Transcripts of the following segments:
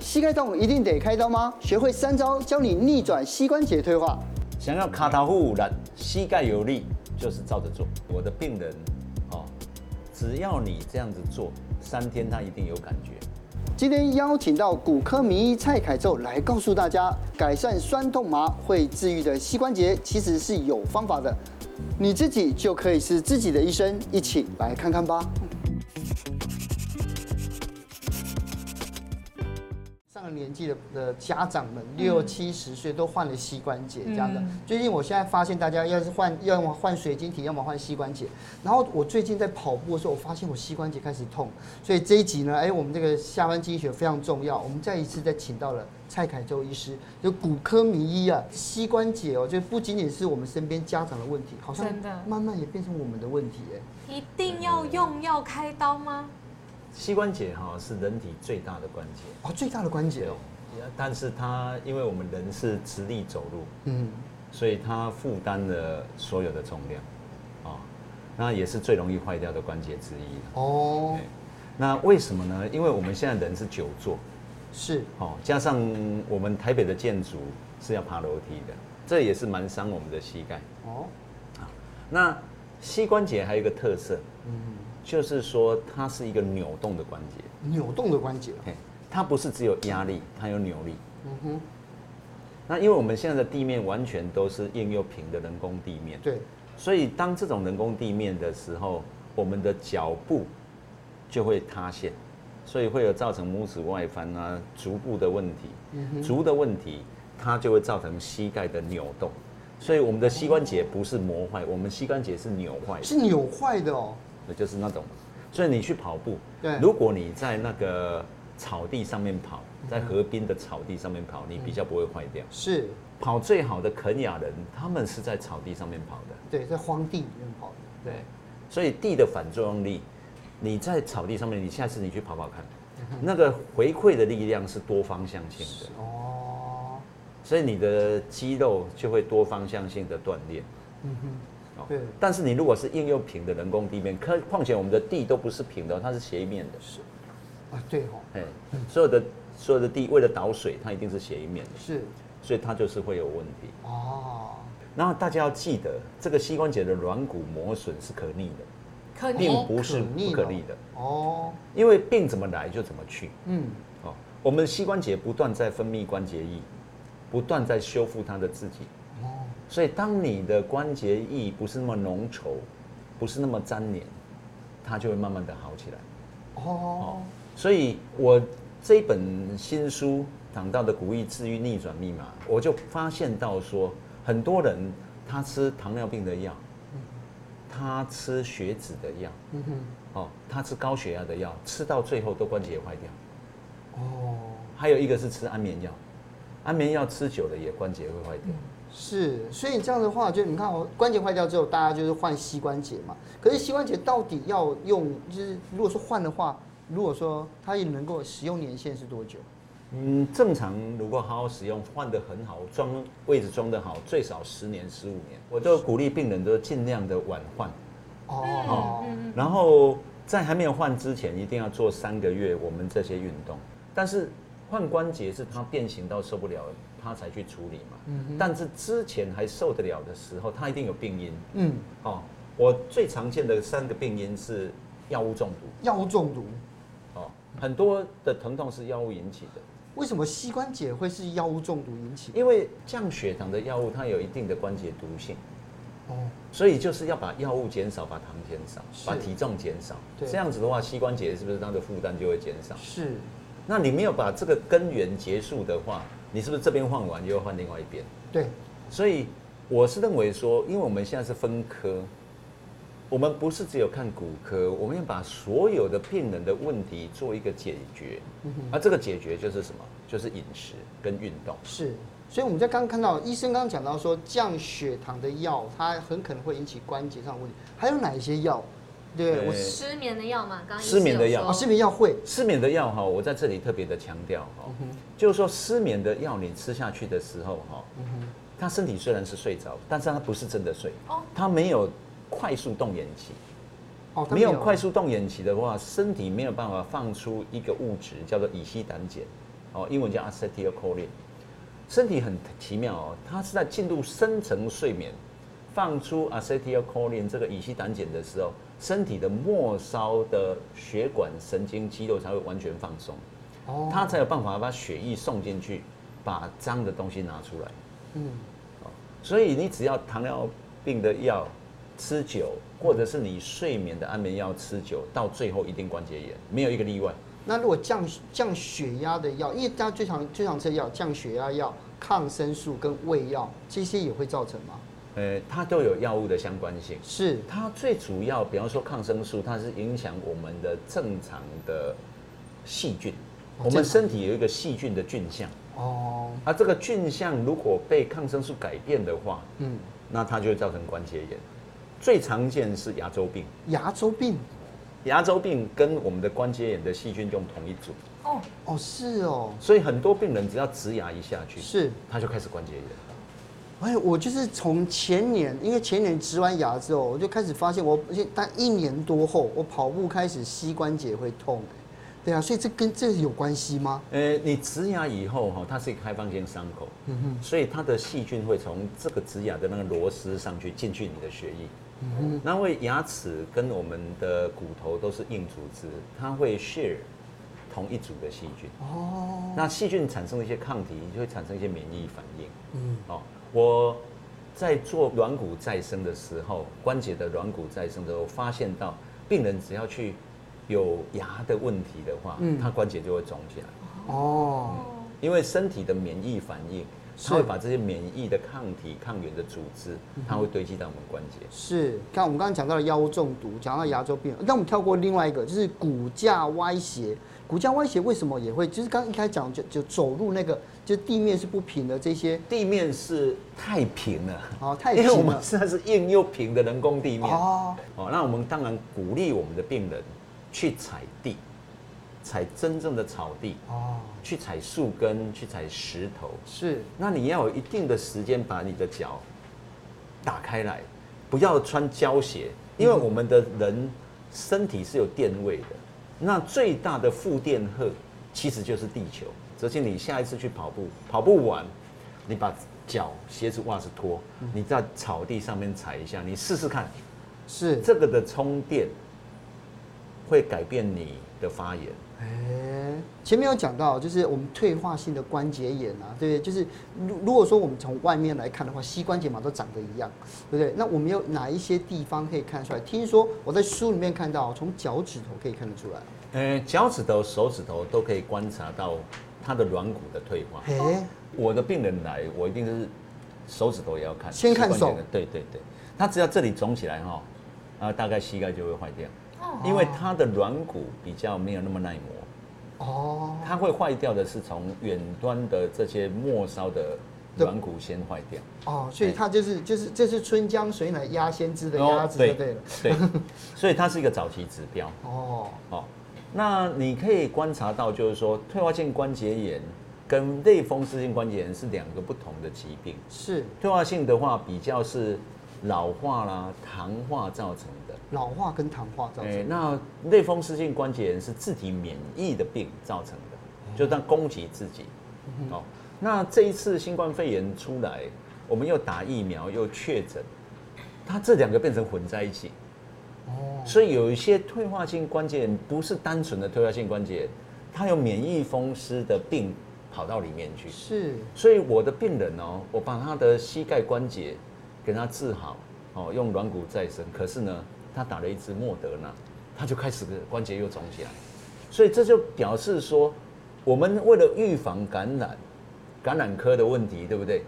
膝盖痛一定得开刀吗？学会三招教你逆转膝关节退化。想要卡塔护懒，膝盖有力，就是照着做。我的病人，哦，只要你这样子做，三天他一定有感觉。今天邀请到骨科名医蔡凯宙来告诉大家，改善酸痛麻会治愈的膝关节其实是有方法的，你自己就可以是自己的医生，一起来看看吧。年纪的的家长们六七十岁都换了膝关节这样的。最近我现在发现大家要是换，要么换水晶体，要么换膝关节。然后我最近在跑步的时候，我发现我膝关节开始痛。所以这一集呢，哎，我们这个下班经济学非常重要。我们再一次再请到了蔡凯洲医师，就骨科名医啊，膝关节哦，就不仅仅是我们身边家长的问题，好像慢慢也变成我们的问题哎。一定要用药开刀吗？膝关节哈是人体最大的关节哦，最大的关节哦。但是它因为我们人是直立走路，嗯，所以它负担了所有的重量，啊，那也是最容易坏掉的关节之一哦。那为什么呢？因为我们现在人是久坐，是哦，加上我们台北的建筑是要爬楼梯的，这也是蛮伤我们的膝盖哦。那膝关节还有一个特色，嗯。就是说，它是一个扭动的关节，扭动的关节，它不是只有压力，它有扭力。嗯哼。那因为我们现在的地面完全都是硬又平的人工地面，对。所以当这种人工地面的时候，我们的脚步就会塌陷，所以会有造成拇指外翻啊、足部的问题。嗯。足的问题，它就会造成膝盖的扭动。所以我们的膝关节不是磨坏，我们膝关节是扭坏，是扭坏的哦。就是那种，所以你去跑步，对，如果你在那个草地上面跑，在河边的草地上面跑，你比较不会坏掉。是，跑最好的肯雅人，他们是在草地上面跑的。对，在荒地里面跑的。对，所以地的反作用力，你在草地上面，你下次你去跑跑看，那个回馈的力量是多方向性的。哦，所以你的肌肉就会多方向性的锻炼。嗯哼。对，但是你如果是应用平的人工地面，可况且我们的地都不是平的，它是斜面的。是，啊，对哦，哎，所有的所有的地为了导水，它一定是斜一面的。是，所以它就是会有问题。哦，然后大家要记得，这个膝关节的软骨磨损是可逆的，可逆，并不是不可逆的。哦，因为病怎么来就怎么去。嗯，哦，我们膝关节不断在分泌关节液，不断在修复它的自己。所以，当你的关节液不是那么浓稠，不是那么粘黏，它就会慢慢的好起来。哦，所以我这本新书讲到的骨异治愈逆转密码，我就发现到说，很多人他吃糖尿病的药，他吃血脂的药，哦，他吃高血压的药，吃到最后都关节坏掉。哦，还有一个是吃安眠药，安眠药吃久了也关节会坏掉。是，所以这样的话，就你看哦，关节坏掉之后，大家就是换膝关节嘛。可是膝关节到底要用，就是如果说换的话，如果说它也能够使用年限是多久？嗯，正常如果好好使用，换得很好，装位置装得好，最少十年、十五年。我都鼓励病人都尽量的晚换。哦。然后在还没有换之前，一定要做三个月我们这些运动。但是换关节是它变形到受不了了。他才去处理嘛，嗯，但是之前还受得了的时候，他一定有病因。嗯，哦，我最常见的三个病因是药物中毒。药物中毒，哦，很多的疼痛是药物引起的。为什么膝关节会是药物中毒引起？因为降血糖的药物它有一定的关节毒性，哦，所以就是要把药物减少，把糖减少，把体重减少，对，这样子的话，膝关节是不是它的负担就会减少？是，那你没有把这个根源结束的话。你是不是这边换完又要换另外一边？对，所以我是认为说，因为我们现在是分科，我们不是只有看骨科，我们要把所有的病人的问题做一个解决。嗯哼，而这个解决就是什么？就是饮食跟运动。是，所以我们在刚刚看到医生刚刚讲到说，降血糖的药，它很可能会引起关节上的问题。还有哪一些药？对，我失眠的药嘛，刚刚失眠的药，失眠药会。失眠的药哈，我在这里特别的强调哈，就是说失眠的药你吃下去的时候哈，他身体虽然是睡着，但是他不是真的睡，他没有快速动眼期，没有快速动眼期的话，身体没有办法放出一个物质叫做乙烯胆碱，哦，英文叫 acetylcholine。身体很奇妙哦，它是在进入深层睡眠，放出 acetylcholine 这个乙烯胆碱的时候，身体的末梢的血管、神经、肌肉才会完全放松，哦，它才有办法把血液送进去，把脏的东西拿出来。嗯，所以你只要糖尿病的药吃久，或者是你睡眠的安眠药吃久，到最后一定关节炎，没有一个例外。那如果降降血压的药，因为大家最常最常吃药，降血压药、抗生素跟胃药，这些也会造成吗？呃，它都有药物的相关性。是，它最主要，比方说抗生素，它是影响我们的正常的细菌。我们身体有一个细菌的菌相。哦。啊，这个菌相如果被抗生素改变的话，嗯，那它就会造成关节炎。最常见是牙周病。牙周病。牙周病跟我们的关节炎的细菌用同一组哦哦是哦，所以很多病人只要植牙一下去，是他就开始关节炎。哎，我就是从前年，因为前年植完牙之后，我就开始发现我，而且但一年多后，我跑步开始膝关节会痛。对啊，所以这跟这有关系吗？呃，你植牙以后哈，它是一个开放性伤口，嗯哼，所以它的细菌会从这个植牙的那个螺丝上去进去你的血液。嗯，那因为牙齿跟我们的骨头都是硬组织，它会 share 同一组的细菌。哦，那细菌产生了一些抗体，就会产生一些免疫反应。嗯，哦，我在做软骨再生的时候，关节的软骨再生的时候，发现到病人只要去有牙的问题的话，嗯，他关节就会肿起来。哦，因为身体的免疫反应。它会把这些免疫的抗体、抗原的组织，它会堆积到我们关节。是，看我们刚刚讲到了药物中毒，讲到牙周病，那我们跳过另外一个，就是骨架歪斜。骨架歪斜为什么也会？就是刚刚一开始讲就就走路那个，就地面是不平的这些。地面是太平了，哦，太平了。因为我们现在是硬又平的人工地面。哦，哦，那我们当然鼓励我们的病人去踩地。踩真正的草地哦，去踩树根，去踩石头是。那你要有一定的时间把你的脚打开来，不要穿胶鞋，因为我们的人身体是有电位的。那最大的负电荷其实就是地球。则庆，你下一次去跑步，跑步完，你把脚、鞋子、袜子脱，你在草地上面踩一下，你试试看，是这个的充电会改变你的发炎。哎，前面有讲到，就是我们退化性的关节炎啊，对不对？就是如如果说我们从外面来看的话，膝关节嘛都长得一样，对不对？那我们有哪一些地方可以看出来？听说我在书里面看到，从脚趾头可以看得出来。呃，脚趾头、手指头都可以观察到它的软骨的退化。哎，我的病人来，我一定是手指头也要看，先看手。对对对，他只要这里肿起来哈，啊，大概膝盖就会坏掉。因为它的软骨比较没有那么耐磨，哦，它会坏掉的是从远端的这些末梢的软骨先坏掉，哦，所以它就是就是这是春江水暖鸭先知的鸭子，对对对，所以它是一个早期指标，哦。哦，那你可以观察到，就是说退化性关节炎跟类风湿性关节炎是两个不同的疾病，是。退化性的话比较是老化啦、糖化造成的。老化跟糖化造成的。那类风湿性关节炎是自体免疫的病造成的，就当攻击自己。哦，那这一次新冠肺炎出来，我们又打疫苗又确诊，它这两个变成混在一起。哦，所以有一些退化性关节炎不是单纯的退化性关节炎，它有免疫风湿的病跑到里面去。是，所以我的病人哦，我把他的膝盖关节给他治好，哦，用软骨再生，可是呢。他打了一支莫德纳，他就开始关节又肿起来，所以这就表示说，我们为了预防感染，感染科的问题，对不对？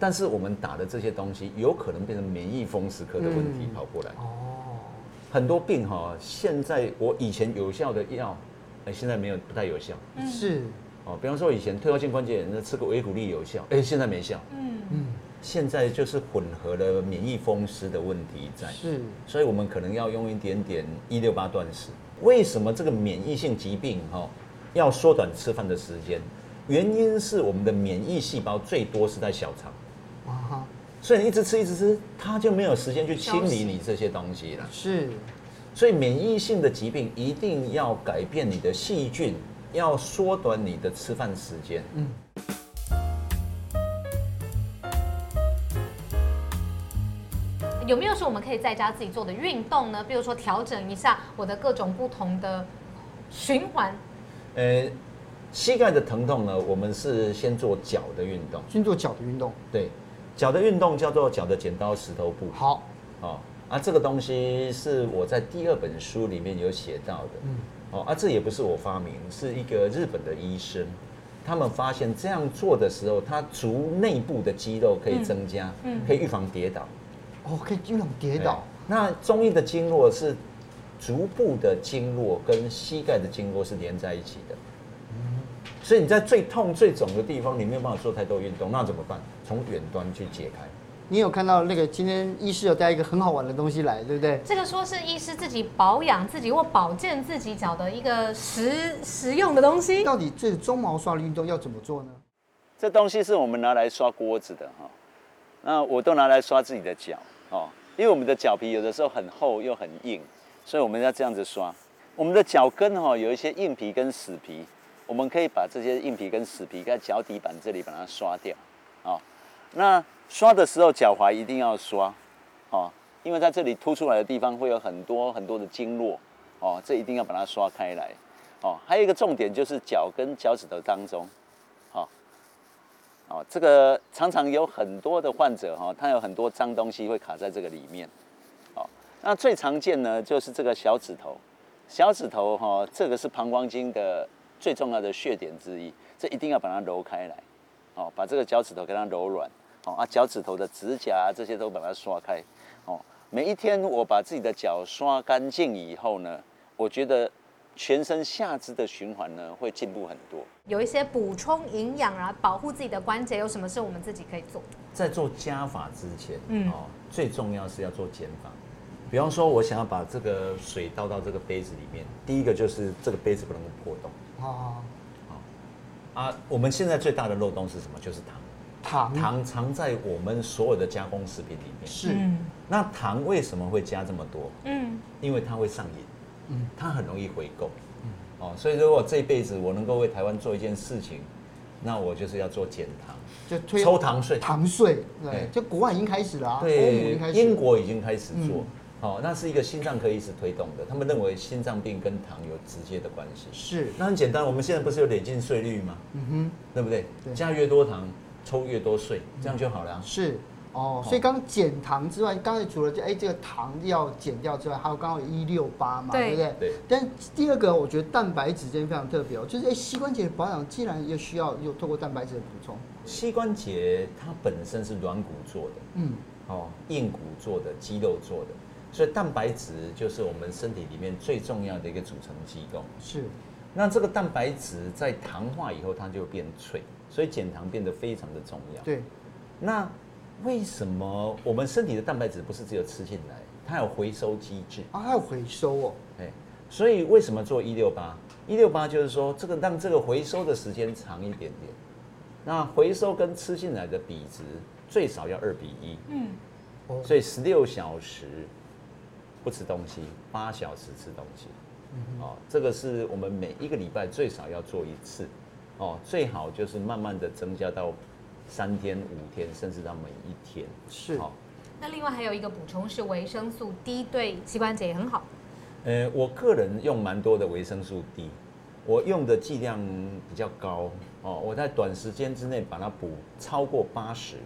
但是我们打的这些东西，有可能变成免疫风湿科的问题跑过来。哦，很多病哈，现在我以前有效的药，哎，现在没有，不太有效。是，哦，比方说以前退化性关节炎，那吃个维骨力有效，哎，现在没效。嗯嗯。现在就是混合了免疫风湿的问题在，是，所以我们可能要用一点点一六八断食。为什么这个免疫性疾病哈要缩短吃饭的时间？原因是我们的免疫细胞最多是在小肠，啊哈，所以你一直吃一直吃，它就没有时间去清理你这些东西了。是，所以免疫性的疾病一定要改变你的细菌要缩短你的吃饭时间。嗯。有没有说我们可以在家自己做的运动呢？比如说调整一下我的各种不同的循环。呃，膝盖的疼痛呢，我们是先做脚的运动。先做脚的运动。对，脚的运动叫做脚的剪刀石头布。好。哦，啊，这个东西是我在第二本书里面有写到的。嗯。哦，啊，这也不是我发明，是一个日本的医生，他们发现这样做的时候，他足内部的肌肉可以增加，嗯，可以预防跌倒。哦，可以预防跌倒。那中医的经络是足部的经络跟膝盖的经络是连在一起的。嗯。所以你在最痛最肿的地方，你没有办法做太多运动，那怎么办？从远端去解开。你有看到那个今天医师有带一个很好玩的东西来，对不对？这个说是医师自己保养自己或保健自己脚的一个实实用的东西。到底这个中毛刷的运动要怎么做呢？这东西是我们拿来刷锅子的哈，那我都拿来刷自己的脚哦，因为我们的脚皮有的时候很厚又很硬，所以我们要这样子刷。我们的脚跟哈有一些硬皮跟死皮，我们可以把这些硬皮跟死皮在脚底板这里把它刷掉哦，那。刷的时候脚踝一定要刷，哦，因为在这里凸出来的地方会有很多很多的经络，哦，这一定要把它刷开来，哦，还有一个重点就是脚跟脚趾头当中，哦，这个常常有很多的患者哈，他有很多脏东西会卡在这个里面，哦，那最常见呢就是这个小指头，小指头哈，这个是膀胱经的最重要的穴点之一，这一定要把它揉开来，哦，把这个脚趾头给它揉软。哦啊，脚趾头的指甲啊，这些都把它刷开。哦，每一天我把自己的脚刷干净以后呢，我觉得全身下肢的循环呢会进步很多。有一些补充营养啊，保护自己的关节，有什么是我们自己可以做？在做加法之前，嗯，哦，最重要是要做减法。比方说，我想要把这个水倒到这个杯子里面，第一个就是这个杯子不能够破洞。哦，好，啊，我们现在最大的漏洞是什么？就是糖。糖糖藏在我们所有的加工食品里面。是，那糖为什么会加这么多？嗯，因为它会上瘾，嗯，它很容易回购，嗯，哦，所以如果这辈子我能够为台湾做一件事情，那我就是要做减糖，就推抽糖税，糖税，对，就国外已经开始了啊，对，英国已经开始做，哦，那是一个心脏科医师推动的，他们认为心脏病跟糖有直接的关系。是，那很简单，我们现在不是有累进税率吗？嗯哼，对不对？加越多糖。抽越多税，这样就好了。是哦，所以刚刚减糖之外，刚才除了这哎这个糖要减掉之外，还有刚好有一六八嘛，对不对？对。但第二个，我觉得蛋白质这边非常特别哦，就是哎膝关节保养既然又需要又透过蛋白质的补充。膝关节它本身是软骨做的，嗯，哦，硬骨做的，肌肉做的，所以蛋白质就是我们身体里面最重要的一个组成机构。是。那这个蛋白质在糖化以后，它就变脆。所以减糖变得非常的重要。对，那为什么我们身体的蛋白质不是只有吃进来，它有回收机制啊？它有回收哦。哎，所以为什么做一六八？一六八就是说，这个让这个回收的时间长一点点。那回收跟吃进来的比值最少要二比一。嗯。所以十六小时不吃东西，八小时吃东西。嗯。哦，这个是我们每一个礼拜最少要做一次。哦，最好就是慢慢的增加到三天、五天，甚至到每一天。是。好，那另外还有一个补充是维生素 D，对膝关节也很好。呃，我个人用蛮多的维生素 D，我用的剂量比较高。哦，我在短时间之内把它补超过八十，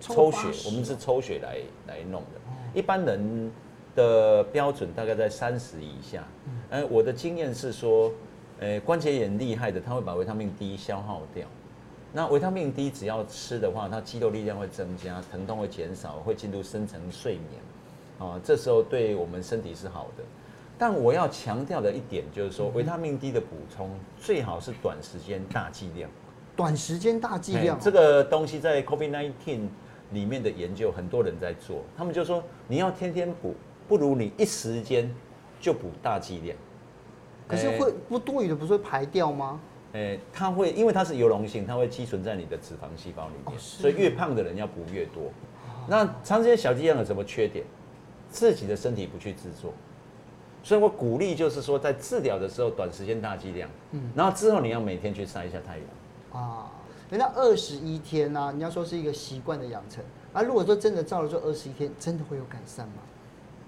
抽血，我们是抽血来来弄的。一般人的标准大概在三十以下。呃，我的经验是说。呃，关节炎厉害的，他会把维他命 D 消耗掉。那维他命 D 只要吃的话，它肌肉力量会增加，疼痛会减少，会进入深层睡眠。啊，这时候对我们身体是好的。但我要强调的一点就是说，维他命 D 的补充最好是短时间大剂量。短时间大剂量，这个东西在 COVID-19 里面的研究，很多人在做。他们就说，你要天天补，不如你一时间就补大剂量。可是会不多余的不是会排掉吗？诶，它会，因为它是油溶性，它会积存在你的脂肪细胞里面，所以越胖的人要补越多。那长时间小剂量有什么缺点？自己的身体不去制作，所以我鼓励就是说，在治疗的时候短时间大剂量，嗯，然后之后你要每天去晒一下太阳。啊，那二十一天呢、啊？你要说是一个习惯的养成啊。如果说真的照了做二十一天，真的会有改善吗？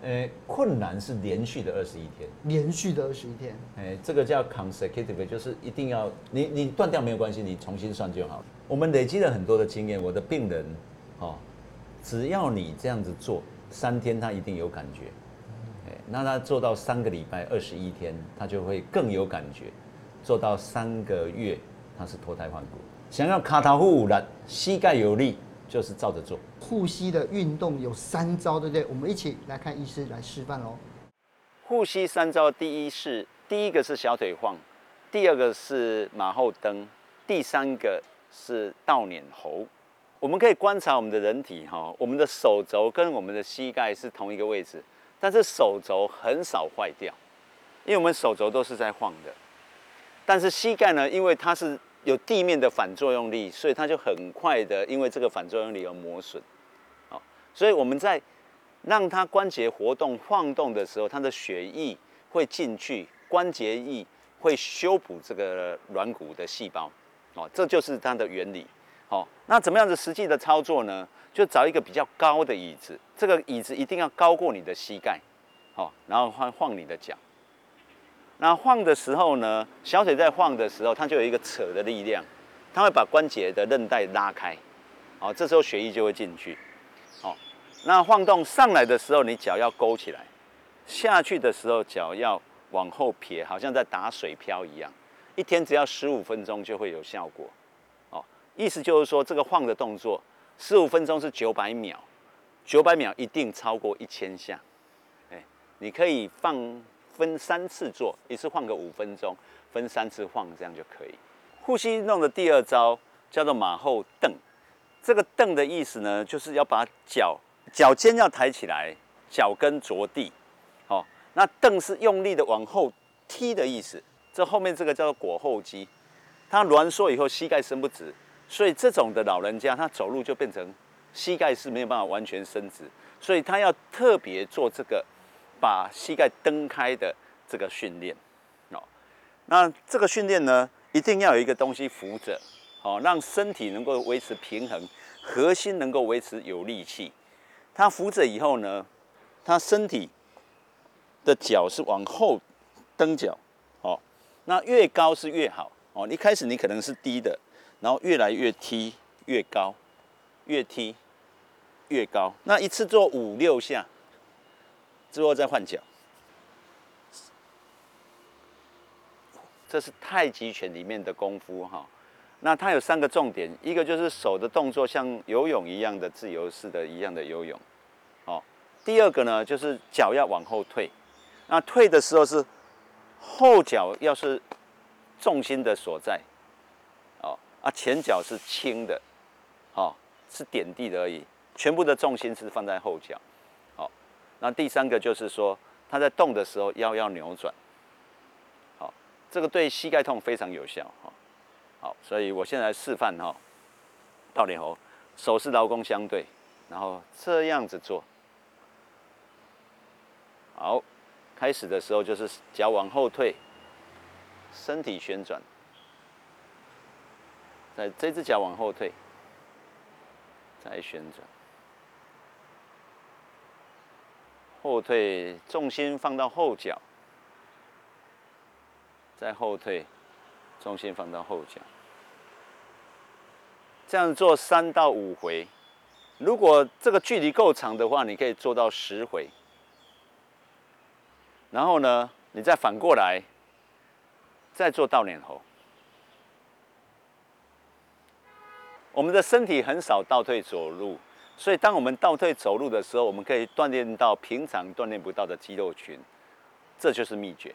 呃，困难是连续的二十一天，连续的二十一天，哎，这个叫 consecutive，就是一定要你你断掉没有关系，你重新算就好。我们累积了很多的经验，我的病人，哦，只要你这样子做三天，他一定有感觉，哎，那他做到三个礼拜二十一天，他就会更有感觉，做到三个月，他是脱胎换骨。想要卡塔护栏，膝盖有力。就是照着做。护膝的运动有三招，对不对？我们一起来看医师来示范喽。护膝三招，第一是第一个是小腿晃，第二个是马后蹬，第三个是倒捻猴。我们可以观察我们的人体哈，我们的手肘跟我们的膝盖是同一个位置，但是手肘很少坏掉，因为我们手肘都是在晃的，但是膝盖呢，因为它是。有地面的反作用力，所以它就很快的，因为这个反作用力而磨损。好，所以我们在让它关节活动晃动的时候，它的血液会进去，关节液会修补这个软骨的细胞。哦，这就是它的原理。好，那怎么样子实际的操作呢？就找一个比较高的椅子，这个椅子一定要高过你的膝盖。好，然后晃晃你的脚。那晃的时候呢，小腿在晃的时候，它就有一个扯的力量，它会把关节的韧带拉开，好，这时候血液就会进去，好，那晃动上来的时候，你脚要勾起来，下去的时候脚要往后撇，好像在打水漂一样，一天只要十五分钟就会有效果，哦，意思就是说这个晃的动作，十五分钟是九百秒，九百秒一定超过一千下，哎，你可以放。分三次做，一次晃个五分钟，分三次晃，这样就可以。护膝运动的第二招叫做马后蹬。这个蹬的意思呢，就是要把脚脚尖要抬起来，脚跟着地。好，那蹬是用力的往后踢的意思。这后面这个叫做膕后肌，它挛缩以后膝盖伸不直，所以这种的老人家他走路就变成膝盖是没有办法完全伸直，所以他要特别做这个。把膝盖蹬开的这个训练，哦，那这个训练呢，一定要有一个东西扶着，哦，让身体能够维持平衡，核心能够维持有力气。它扶着以后呢，它身体的脚是往后蹬脚，哦，那越高是越好，哦，一开始你可能是低的，然后越来越踢越高，越踢越高，那一次做五六下。之后再换脚，这是太极拳里面的功夫哈。那它有三个重点，一个就是手的动作像游泳一样的自由式的一样的游泳，哦。第二个呢，就是脚要往后退，那退的时候是后脚要是重心的所在，哦啊前脚是轻的，哦是点地的而已，全部的重心是放在后脚。那第三个就是说，他在动的时候腰要扭转，好，这个对膝盖痛非常有效哈。好，所以我现在来示范哈，倒脸猴，手是劳宫相对，然后这样子做。好，开始的时候就是脚往后退，身体旋转，在这只脚往后退，再旋转。后退，重心放到后脚，再后退，重心放到后脚。这样做三到五回，如果这个距离够长的话，你可以做到十回。然后呢，你再反过来，再做倒脸猴。我们的身体很少倒退走路。所以，当我们倒退走路的时候，我们可以锻炼到平常锻炼不到的肌肉群，这就是秘诀。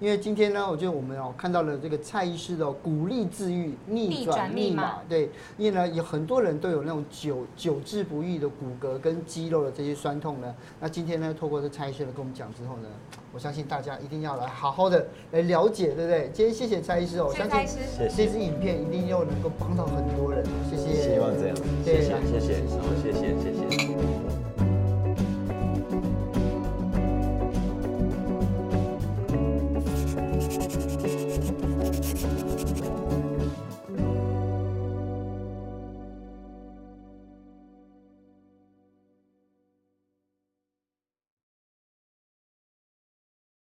因为今天呢，我觉得我们哦看到了这个蔡医师的骨力自愈逆转密码，对，因为呢有很多人都有那种久久治不愈的骨骼跟肌肉的这些酸痛呢。那今天呢，透过这蔡医师的跟我们讲之后呢，我相信大家一定要来好好的来了解，对不对？今天谢谢蔡医师哦，我相信这支影片一定又能够帮到很多人，谢谢。希望这样，谢谢谢谢，好，谢谢谢谢。